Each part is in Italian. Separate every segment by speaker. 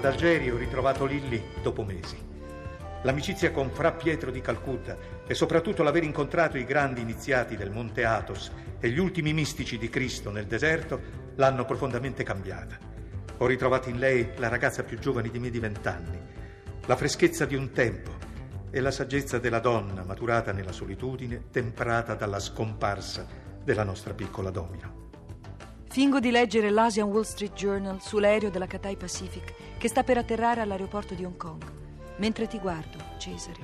Speaker 1: Ad Algeri ho ritrovato Lilly dopo mesi. L'amicizia con Fra Pietro di Calcutta e soprattutto l'aver incontrato i grandi iniziati del Monte Athos e gli ultimi mistici di Cristo nel deserto l'hanno profondamente cambiata. Ho ritrovato in lei la ragazza più giovane di me di vent'anni, la freschezza di un tempo e la saggezza della donna maturata nella solitudine, temprata dalla scomparsa della nostra piccola domino.
Speaker 2: Fingo di leggere l'Asian Wall Street Journal sull'aereo della Cathay Pacific che sta per atterrare all'aeroporto di Hong Kong. Mentre ti guardo, Cesare,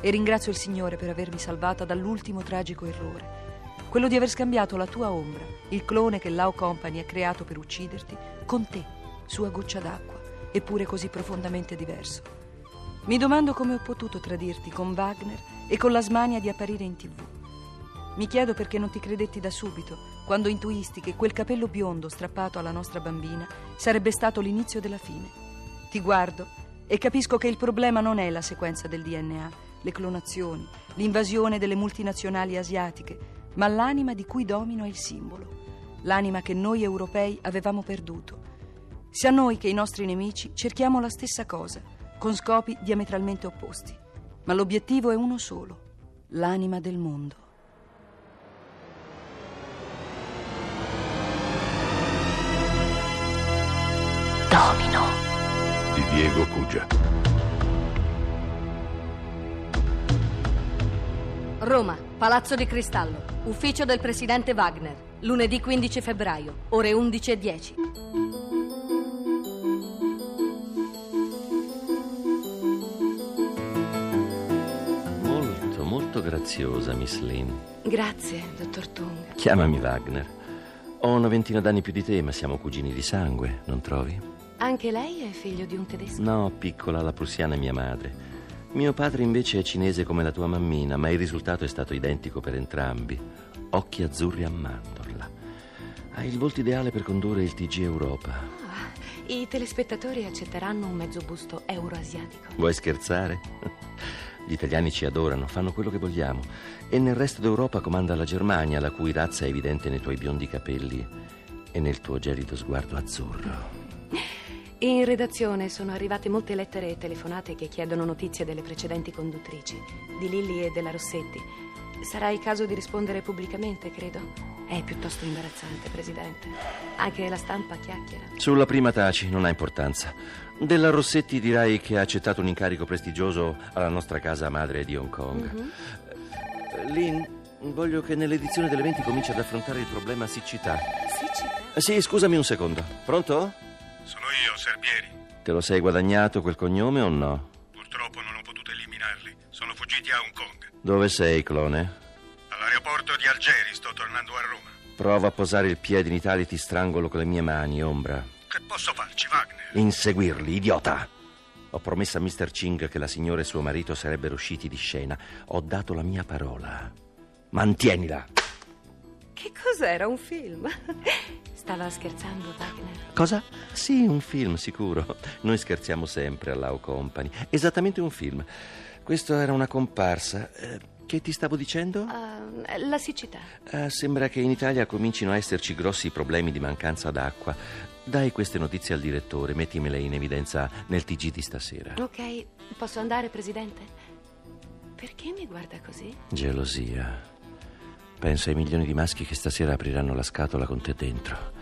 Speaker 2: e ringrazio il Signore per avermi salvata dall'ultimo tragico errore. Quello di aver scambiato la tua ombra, il clone che Lao Company ha creato per ucciderti, con te, sua goccia d'acqua, eppure così profondamente diverso. Mi domando come ho potuto tradirti con Wagner e con la smania di apparire in tv. Mi chiedo perché non ti credetti da subito, quando intuisti che quel capello biondo strappato alla nostra bambina sarebbe stato l'inizio della fine. Ti guardo e capisco che il problema non è la sequenza del DNA, le clonazioni, l'invasione delle multinazionali asiatiche, ma l'anima di cui domino è il simbolo, l'anima che noi europei avevamo perduto. Sia noi che i nostri nemici cerchiamo la stessa cosa, con scopi diametralmente opposti, ma l'obiettivo è uno solo, l'anima del mondo.
Speaker 3: Diego Cugia.
Speaker 4: Roma, Palazzo di Cristallo, ufficio del presidente Wagner, lunedì 15 febbraio, ore 11.10.
Speaker 5: Molto, molto graziosa, Miss Lynn.
Speaker 2: Grazie, dottor Tung.
Speaker 5: Chiamami Wagner. Ho una ventina d'anni più di te, ma siamo cugini di sangue, non trovi?
Speaker 4: Anche lei è figlio di un tedesco?
Speaker 5: No, piccola, la prussiana è mia madre. Mio padre invece è cinese come la tua mammina, ma il risultato è stato identico per entrambi. Occhi azzurri a mandorla. Hai il volto ideale per condurre il TG Europa.
Speaker 4: Ah, I telespettatori accetteranno un mezzo busto euroasiatico.
Speaker 5: Vuoi scherzare? Gli italiani ci adorano, fanno quello che vogliamo. E nel resto d'Europa comanda la Germania, la cui razza è evidente nei tuoi biondi capelli e nel tuo gelido sguardo azzurro.
Speaker 4: In redazione sono arrivate molte lettere e telefonate che chiedono notizie delle precedenti conduttrici, di Lilli e della Rossetti. Sarà il caso di rispondere pubblicamente, credo. È piuttosto imbarazzante, Presidente. Anche la stampa chiacchiera.
Speaker 5: Sulla prima taci, non ha importanza. Della Rossetti dirai che ha accettato un incarico prestigioso alla nostra casa madre di Hong Kong. Eh, Lynn, voglio che nell'edizione dell'eventi cominci ad affrontare il problema siccità.
Speaker 4: Siccità?
Speaker 5: Sì, scusami un secondo. Pronto?
Speaker 1: Sono io, Serbieri.
Speaker 5: Te lo sei guadagnato quel cognome o no?
Speaker 1: Purtroppo non ho potuto eliminarli. Sono fuggiti a Hong Kong.
Speaker 5: Dove sei, clone?
Speaker 1: All'aeroporto di Algeri sto tornando a Roma.
Speaker 5: Prova a posare il piede in Italia e ti strangolo con le mie mani, ombra.
Speaker 1: Che posso farci, Wagner?
Speaker 5: Inseguirli, idiota! Ho promesso a Mr. Ching che la signora e suo marito sarebbero usciti di scena. Ho dato la mia parola. Mantienila!
Speaker 4: Che cos'era un film? Stava scherzando Wagner?
Speaker 5: Cosa? Sì, un film, sicuro. Noi scherziamo sempre all'Au Company. Esattamente un film. Questo era una comparsa. Eh, che ti stavo dicendo?
Speaker 4: Ah, la siccità.
Speaker 5: Eh, sembra che in Italia comincino a esserci grossi problemi di mancanza d'acqua. Dai queste notizie al direttore, mettimele in evidenza nel TG di stasera.
Speaker 4: Ok, posso andare, Presidente? Perché mi guarda così?
Speaker 5: Gelosia. Pensa ai milioni di maschi che stasera apriranno la scatola con te dentro.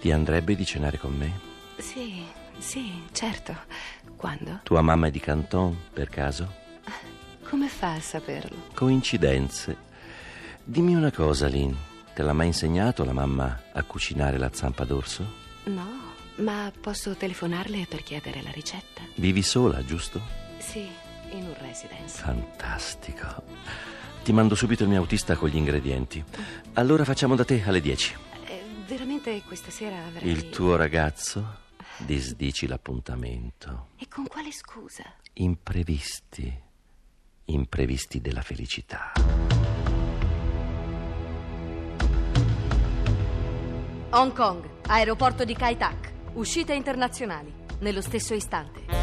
Speaker 5: Ti andrebbe di cenare con me?
Speaker 4: Sì, sì, certo. Quando?
Speaker 5: Tua mamma è di Canton, per caso?
Speaker 4: Come fa a saperlo?
Speaker 5: Coincidenze. Dimmi una cosa, Lynn. Te l'ha mai insegnato la mamma a cucinare la zampa d'orso?
Speaker 4: No, ma posso telefonarle per chiedere la ricetta?
Speaker 5: Vivi sola, giusto?
Speaker 4: Sì, in un residence.
Speaker 5: Fantastico. Ti mando subito il mio autista con gli ingredienti. Allora facciamo da te alle 10.
Speaker 4: Eh, veramente questa sera avrei...
Speaker 5: Il tuo ragazzo? Disdici l'appuntamento.
Speaker 4: E con quale scusa?
Speaker 5: Imprevisti. Imprevisti della felicità.
Speaker 4: Hong Kong, aeroporto di Kai Tak. Uscite internazionali. Nello stesso istante.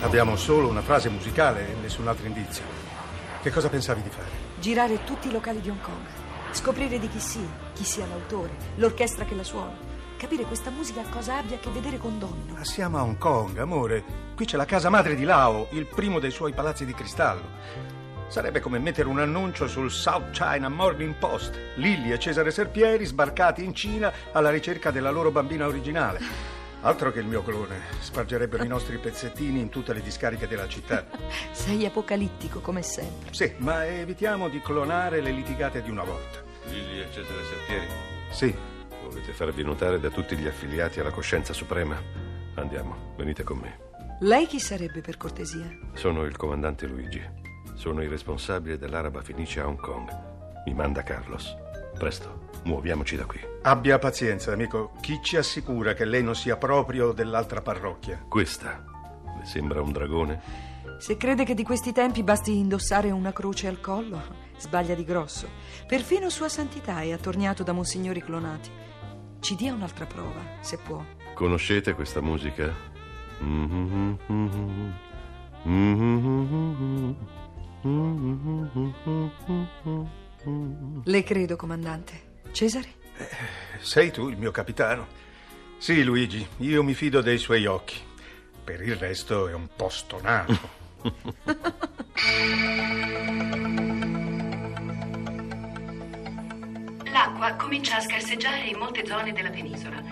Speaker 6: Abbiamo solo una frase musicale e nessun altro indizio. Che cosa pensavi di fare?
Speaker 2: Girare tutti i locali di Hong Kong. Scoprire di chi sia, chi sia l'autore, l'orchestra che la suona. Capire questa musica cosa abbia a che vedere con Domino.
Speaker 6: Ma siamo a Hong Kong, amore. Qui c'è la casa madre di Lao, il primo dei suoi palazzi di cristallo. Sarebbe come mettere un annuncio sul South China Morning Post. Lilli e Cesare Serpieri sbarcati in Cina alla ricerca della loro bambina originale. Altro che il mio clone. Spargerebbero i nostri pezzettini in tutte le discariche della città.
Speaker 2: Sei apocalittico come sempre.
Speaker 6: Sì, ma evitiamo di clonare le litigate di una volta.
Speaker 3: Lilli e Cesare Serpieri,
Speaker 6: Sì,
Speaker 3: volete farvi notare da tutti gli affiliati alla coscienza suprema? Andiamo, venite con me.
Speaker 2: Lei chi sarebbe per cortesia?
Speaker 3: Sono il comandante Luigi. Sono il responsabile dell'Araba Fenice a Hong Kong. Mi manda Carlos. Presto, muoviamoci da qui.
Speaker 6: abbia pazienza, amico. Chi ci assicura che lei non sia proprio dell'altra parrocchia?
Speaker 3: Questa le sembra un dragone?
Speaker 2: Se crede che di questi tempi basti indossare una croce al collo, sbaglia di grosso. Perfino Sua Santità è attorniato da monsignori clonati. Ci dia un'altra prova, se può.
Speaker 3: Conoscete questa musica?
Speaker 2: Le credo, comandante. Cesare?
Speaker 6: Sei tu il mio capitano? Sì, Luigi, io mi fido dei suoi occhi. Per il resto è un po' stonato.
Speaker 4: L'acqua comincia a scarseggiare in molte zone della penisola.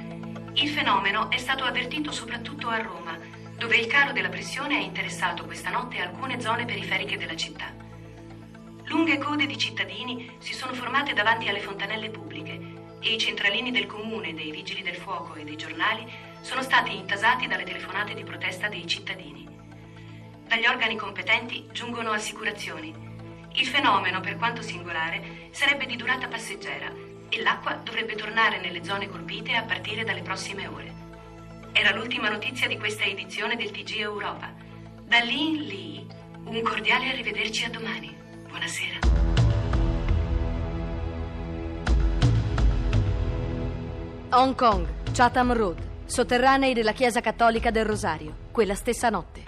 Speaker 4: Il fenomeno è stato avvertito soprattutto a Roma, dove il calo della pressione ha interessato questa notte alcune zone periferiche della città. Lunghe code di cittadini si sono formate davanti alle fontanelle pubbliche e i centralini del comune, dei vigili del fuoco e dei giornali sono stati intasati dalle telefonate di protesta dei cittadini. Dagli organi competenti giungono assicurazioni. Il fenomeno, per quanto singolare, sarebbe di durata passeggera e l'acqua dovrebbe tornare nelle zone colpite a partire dalle prossime ore. Era l'ultima notizia di questa edizione del TG Europa. Da lì in lì, un cordiale arrivederci a domani. Buonasera.
Speaker 7: Hong Kong, Chatham Road, sotterranei della Chiesa Cattolica del Rosario, quella stessa notte.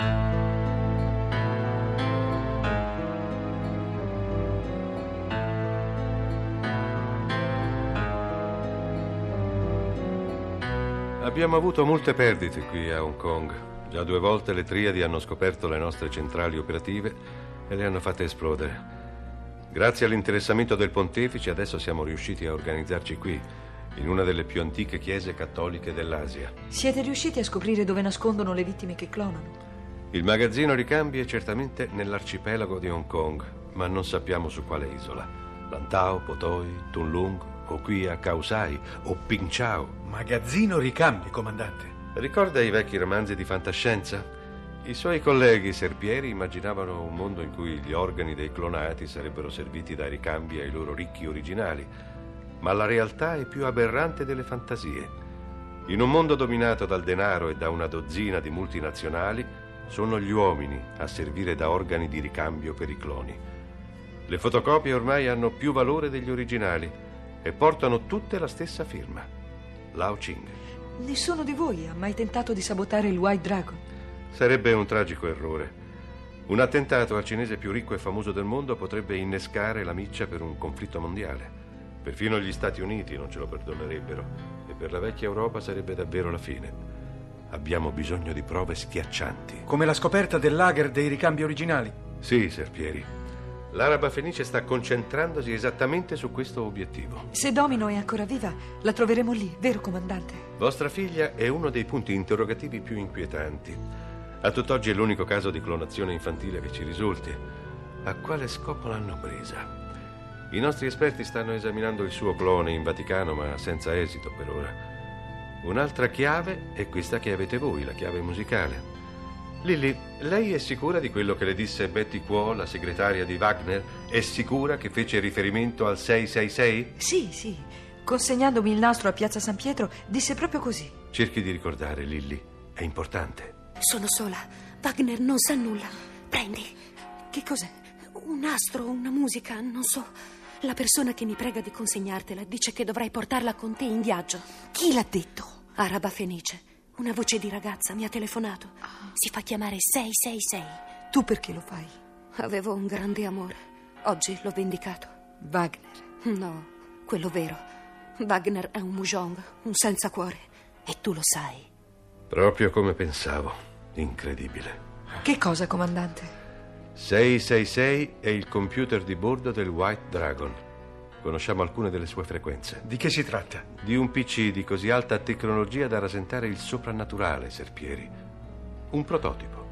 Speaker 3: Abbiamo avuto molte perdite qui a Hong Kong. Già due volte le triadi hanno scoperto le nostre centrali operative e le hanno fatte esplodere. Grazie all'interessamento del pontefice adesso siamo riusciti a organizzarci qui, in una delle più antiche chiese cattoliche dell'Asia.
Speaker 2: Siete riusciti a scoprire dove nascondono le vittime che clonano?
Speaker 3: Il magazzino ricambi è certamente nell'arcipelago di Hong Kong, ma non sappiamo su quale isola. Lantau, Potoi, Tunlung, o qui a Khao Sai, o Ping Chau.
Speaker 6: Magazzino ricambi, comandante.
Speaker 3: Ricorda i vecchi romanzi di fantascienza? I suoi colleghi serpieri immaginavano un mondo in cui gli organi dei clonati sarebbero serviti da ricambi ai loro ricchi originali, ma la realtà è più aberrante delle fantasie. In un mondo dominato dal denaro e da una dozzina di multinazionali, sono gli uomini a servire da organi di ricambio per i cloni. Le fotocopie ormai hanno più valore degli originali e portano tutte la stessa firma. Lao Ching.
Speaker 2: Nessuno di voi ha mai tentato di sabotare il White Dragon?
Speaker 3: Sarebbe un tragico errore. Un attentato al cinese più ricco e famoso del mondo potrebbe innescare la miccia per un conflitto mondiale. Perfino gli Stati Uniti non ce lo perdonerebbero e per la vecchia Europa sarebbe davvero la fine. Abbiamo bisogno di prove schiaccianti.
Speaker 6: Come la scoperta del lager dei ricambi originali.
Speaker 3: Sì, Serpieri. L'Araba Fenice sta concentrandosi esattamente su questo obiettivo.
Speaker 2: Se Domino è ancora viva, la troveremo lì, vero comandante?
Speaker 3: Vostra figlia è uno dei punti interrogativi più inquietanti. A tutt'oggi è l'unico caso di clonazione infantile che ci risulti. A quale scopo l'hanno presa? I nostri esperti stanno esaminando il suo clone in Vaticano, ma senza esito per ora. Un'altra chiave è questa che avete voi, la chiave musicale. Lilly, lei è sicura di quello che le disse Betty Quo, la segretaria di Wagner? È sicura che fece riferimento al 666?
Speaker 2: Sì, sì. Consegnandomi il nastro a Piazza San Pietro, disse proprio così.
Speaker 3: Cerchi di ricordare, Lilly. È importante.
Speaker 4: Sono sola. Wagner non sa nulla. Prendi.
Speaker 2: Che cos'è?
Speaker 4: Un astro, una musica, non so. La persona che mi prega di consegnartela dice che dovrai portarla con te in viaggio.
Speaker 2: Chi l'ha detto?
Speaker 4: Araba Fenice. Una voce di ragazza mi ha telefonato. Si fa chiamare 666.
Speaker 2: Tu perché lo fai?
Speaker 4: Avevo un grande amore. Oggi l'ho vendicato.
Speaker 2: Wagner.
Speaker 4: No, quello vero. Wagner è un mujong, un senza cuore. E tu lo sai.
Speaker 3: Proprio come pensavo. Incredibile.
Speaker 2: Che cosa, comandante?
Speaker 3: 666 è il computer di bordo del White Dragon. Conosciamo alcune delle sue frequenze.
Speaker 6: Di che si tratta?
Speaker 3: Di un PC di così alta tecnologia da rasentare il soprannaturale, Serpieri. Un prototipo.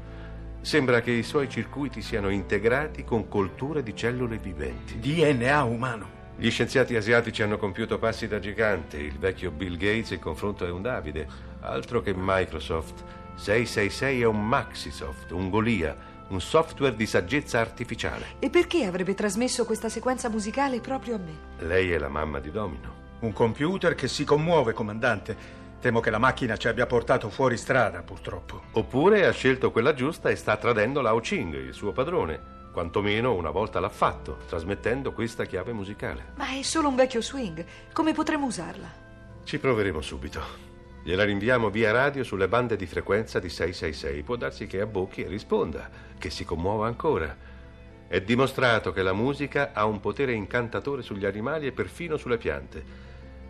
Speaker 3: Sembra che i suoi circuiti siano integrati con colture di cellule viventi.
Speaker 6: DNA umano.
Speaker 3: Gli scienziati asiatici hanno compiuto passi da gigante. Il vecchio Bill Gates in confronto è un Davide. Altro che Microsoft. 666 è un Maxisoft, un Golia, un software di saggezza artificiale.
Speaker 2: E perché avrebbe trasmesso questa sequenza musicale proprio a me?
Speaker 3: Lei è la mamma di Domino.
Speaker 6: Un computer che si commuove, comandante. Temo che la macchina ci abbia portato fuori strada, purtroppo.
Speaker 3: Oppure ha scelto quella giusta e sta tradendo Lao Ching, il suo padrone. Quantomeno una volta l'ha fatto, trasmettendo questa chiave musicale.
Speaker 2: Ma è solo un vecchio swing. Come potremmo usarla?
Speaker 3: Ci proveremo subito. Gliela rinviamo via radio sulle bande di frequenza di 666. Può darsi che abbocchi e risponda, che si commuova ancora. È dimostrato che la musica ha un potere incantatore sugli animali e perfino sulle piante.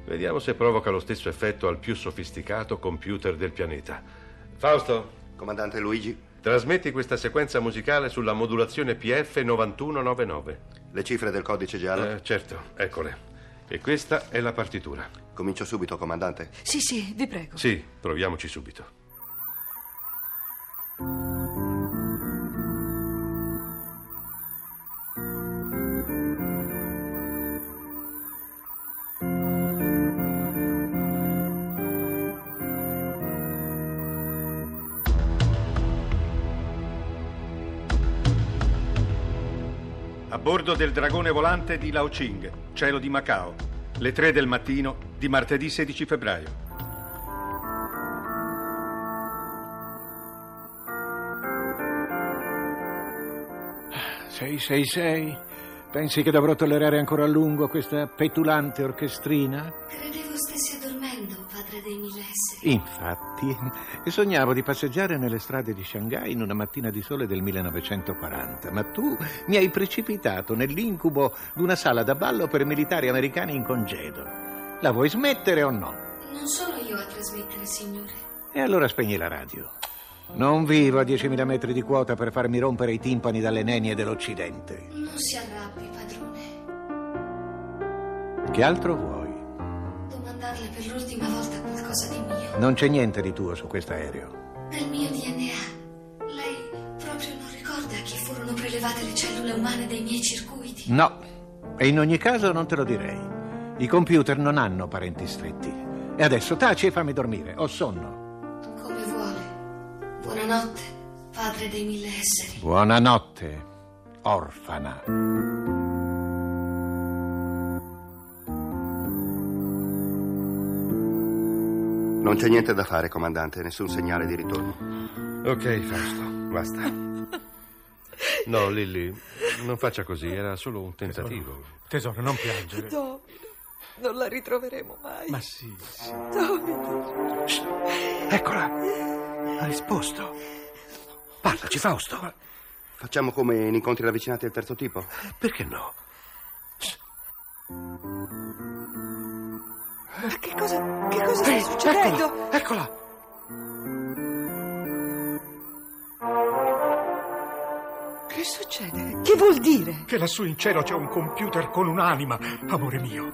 Speaker 3: Vediamo se provoca lo stesso effetto al più sofisticato computer del pianeta. Fausto,
Speaker 8: Comandante Luigi,
Speaker 3: trasmetti questa sequenza musicale sulla modulazione PF 9199.
Speaker 8: le cifre del codice giallo.
Speaker 3: Eh, certo, eccole. E questa è la partitura.
Speaker 8: Comincio subito, comandante.
Speaker 2: Sì, sì, vi prego.
Speaker 3: Sì, proviamoci subito.
Speaker 6: A bordo del dragone volante di Laoching, cielo di Macao, le 3 del mattino di martedì 16 febbraio.
Speaker 9: Sei, sei, sei. Pensi che dovrò tollerare ancora a lungo questa petulante orchestrina?
Speaker 10: Credevo stessi dei mille esseri.
Speaker 9: Infatti, sognavo di passeggiare nelle strade di Shanghai in una mattina di sole del 1940, ma tu mi hai precipitato nell'incubo di una sala da ballo per militari americani in congedo. La vuoi smettere o no?
Speaker 10: Non sono io a trasmettere, signore.
Speaker 9: E allora spegni la radio. Non vivo a 10.000 metri di quota per farmi rompere i timpani dalle nenie dell'Occidente.
Speaker 10: Non si arrabbi, padrone.
Speaker 9: Che altro vuoi?
Speaker 10: Domandarle per l'ultima volta qualcosa di mio.
Speaker 9: Non c'è niente di tuo su questo aereo.
Speaker 10: Del mio DNA. Lei proprio non ricorda a chi furono prelevate le cellule umane dei miei circuiti?
Speaker 9: No, e in ogni caso non te lo direi. I computer non hanno parenti stretti. E adesso taci e fammi dormire, ho sonno.
Speaker 10: Come vuole. Buonanotte, padre dei mille esseri.
Speaker 9: Buonanotte, orfana.
Speaker 8: Non c'è niente da fare, comandante, nessun segnale di ritorno.
Speaker 3: Ok, Fausto, basta. No, Lilly, non faccia così, era solo un tentativo.
Speaker 6: Tesoro, non piangere.
Speaker 2: No, non la ritroveremo mai.
Speaker 6: Ma sì, sì.
Speaker 2: Domino.
Speaker 9: Eccola, ha risposto. Parlaci, Fausto.
Speaker 8: Facciamo come in incontri ravvicinati del terzo tipo?
Speaker 9: Perché no?
Speaker 2: Ma che cosa, che cosa sta succedendo?
Speaker 9: Eccola!
Speaker 2: Che succede? Che vuol dire?
Speaker 6: Che lassù in cielo c'è un computer con un'anima, amore mio.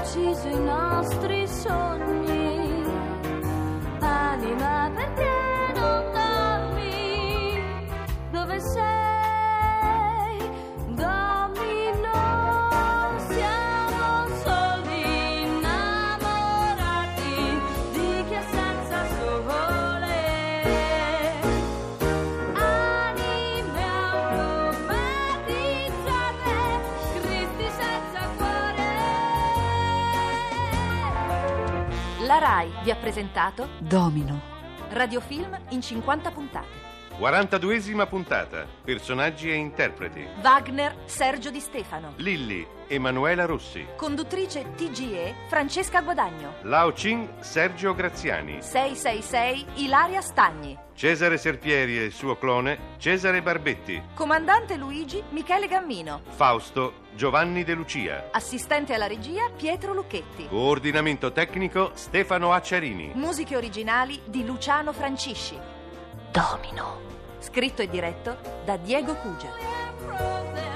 Speaker 7: ucciso i nostri sogni.
Speaker 6: RAI vi ha presentato
Speaker 2: Domino.
Speaker 6: Radiofilm in 50 puntate.
Speaker 3: 42esima puntata. Personaggi e interpreti.
Speaker 6: Wagner Sergio Di Stefano.
Speaker 3: Lilli, Emanuela Rossi.
Speaker 6: Conduttrice TGE Francesca Guadagno.
Speaker 3: Lao Ching, Sergio Graziani.
Speaker 6: 666 Ilaria Stagni.
Speaker 3: Cesare Serpieri e il suo clone, Cesare Barbetti.
Speaker 6: Comandante Luigi Michele Gammino.
Speaker 3: Fausto, Giovanni De Lucia.
Speaker 6: Assistente alla regia Pietro Lucchetti.
Speaker 3: Coordinamento tecnico, Stefano Acciarini.
Speaker 6: Musiche originali di Luciano Francisci. Domino. Scritto e diretto da Diego Cugia.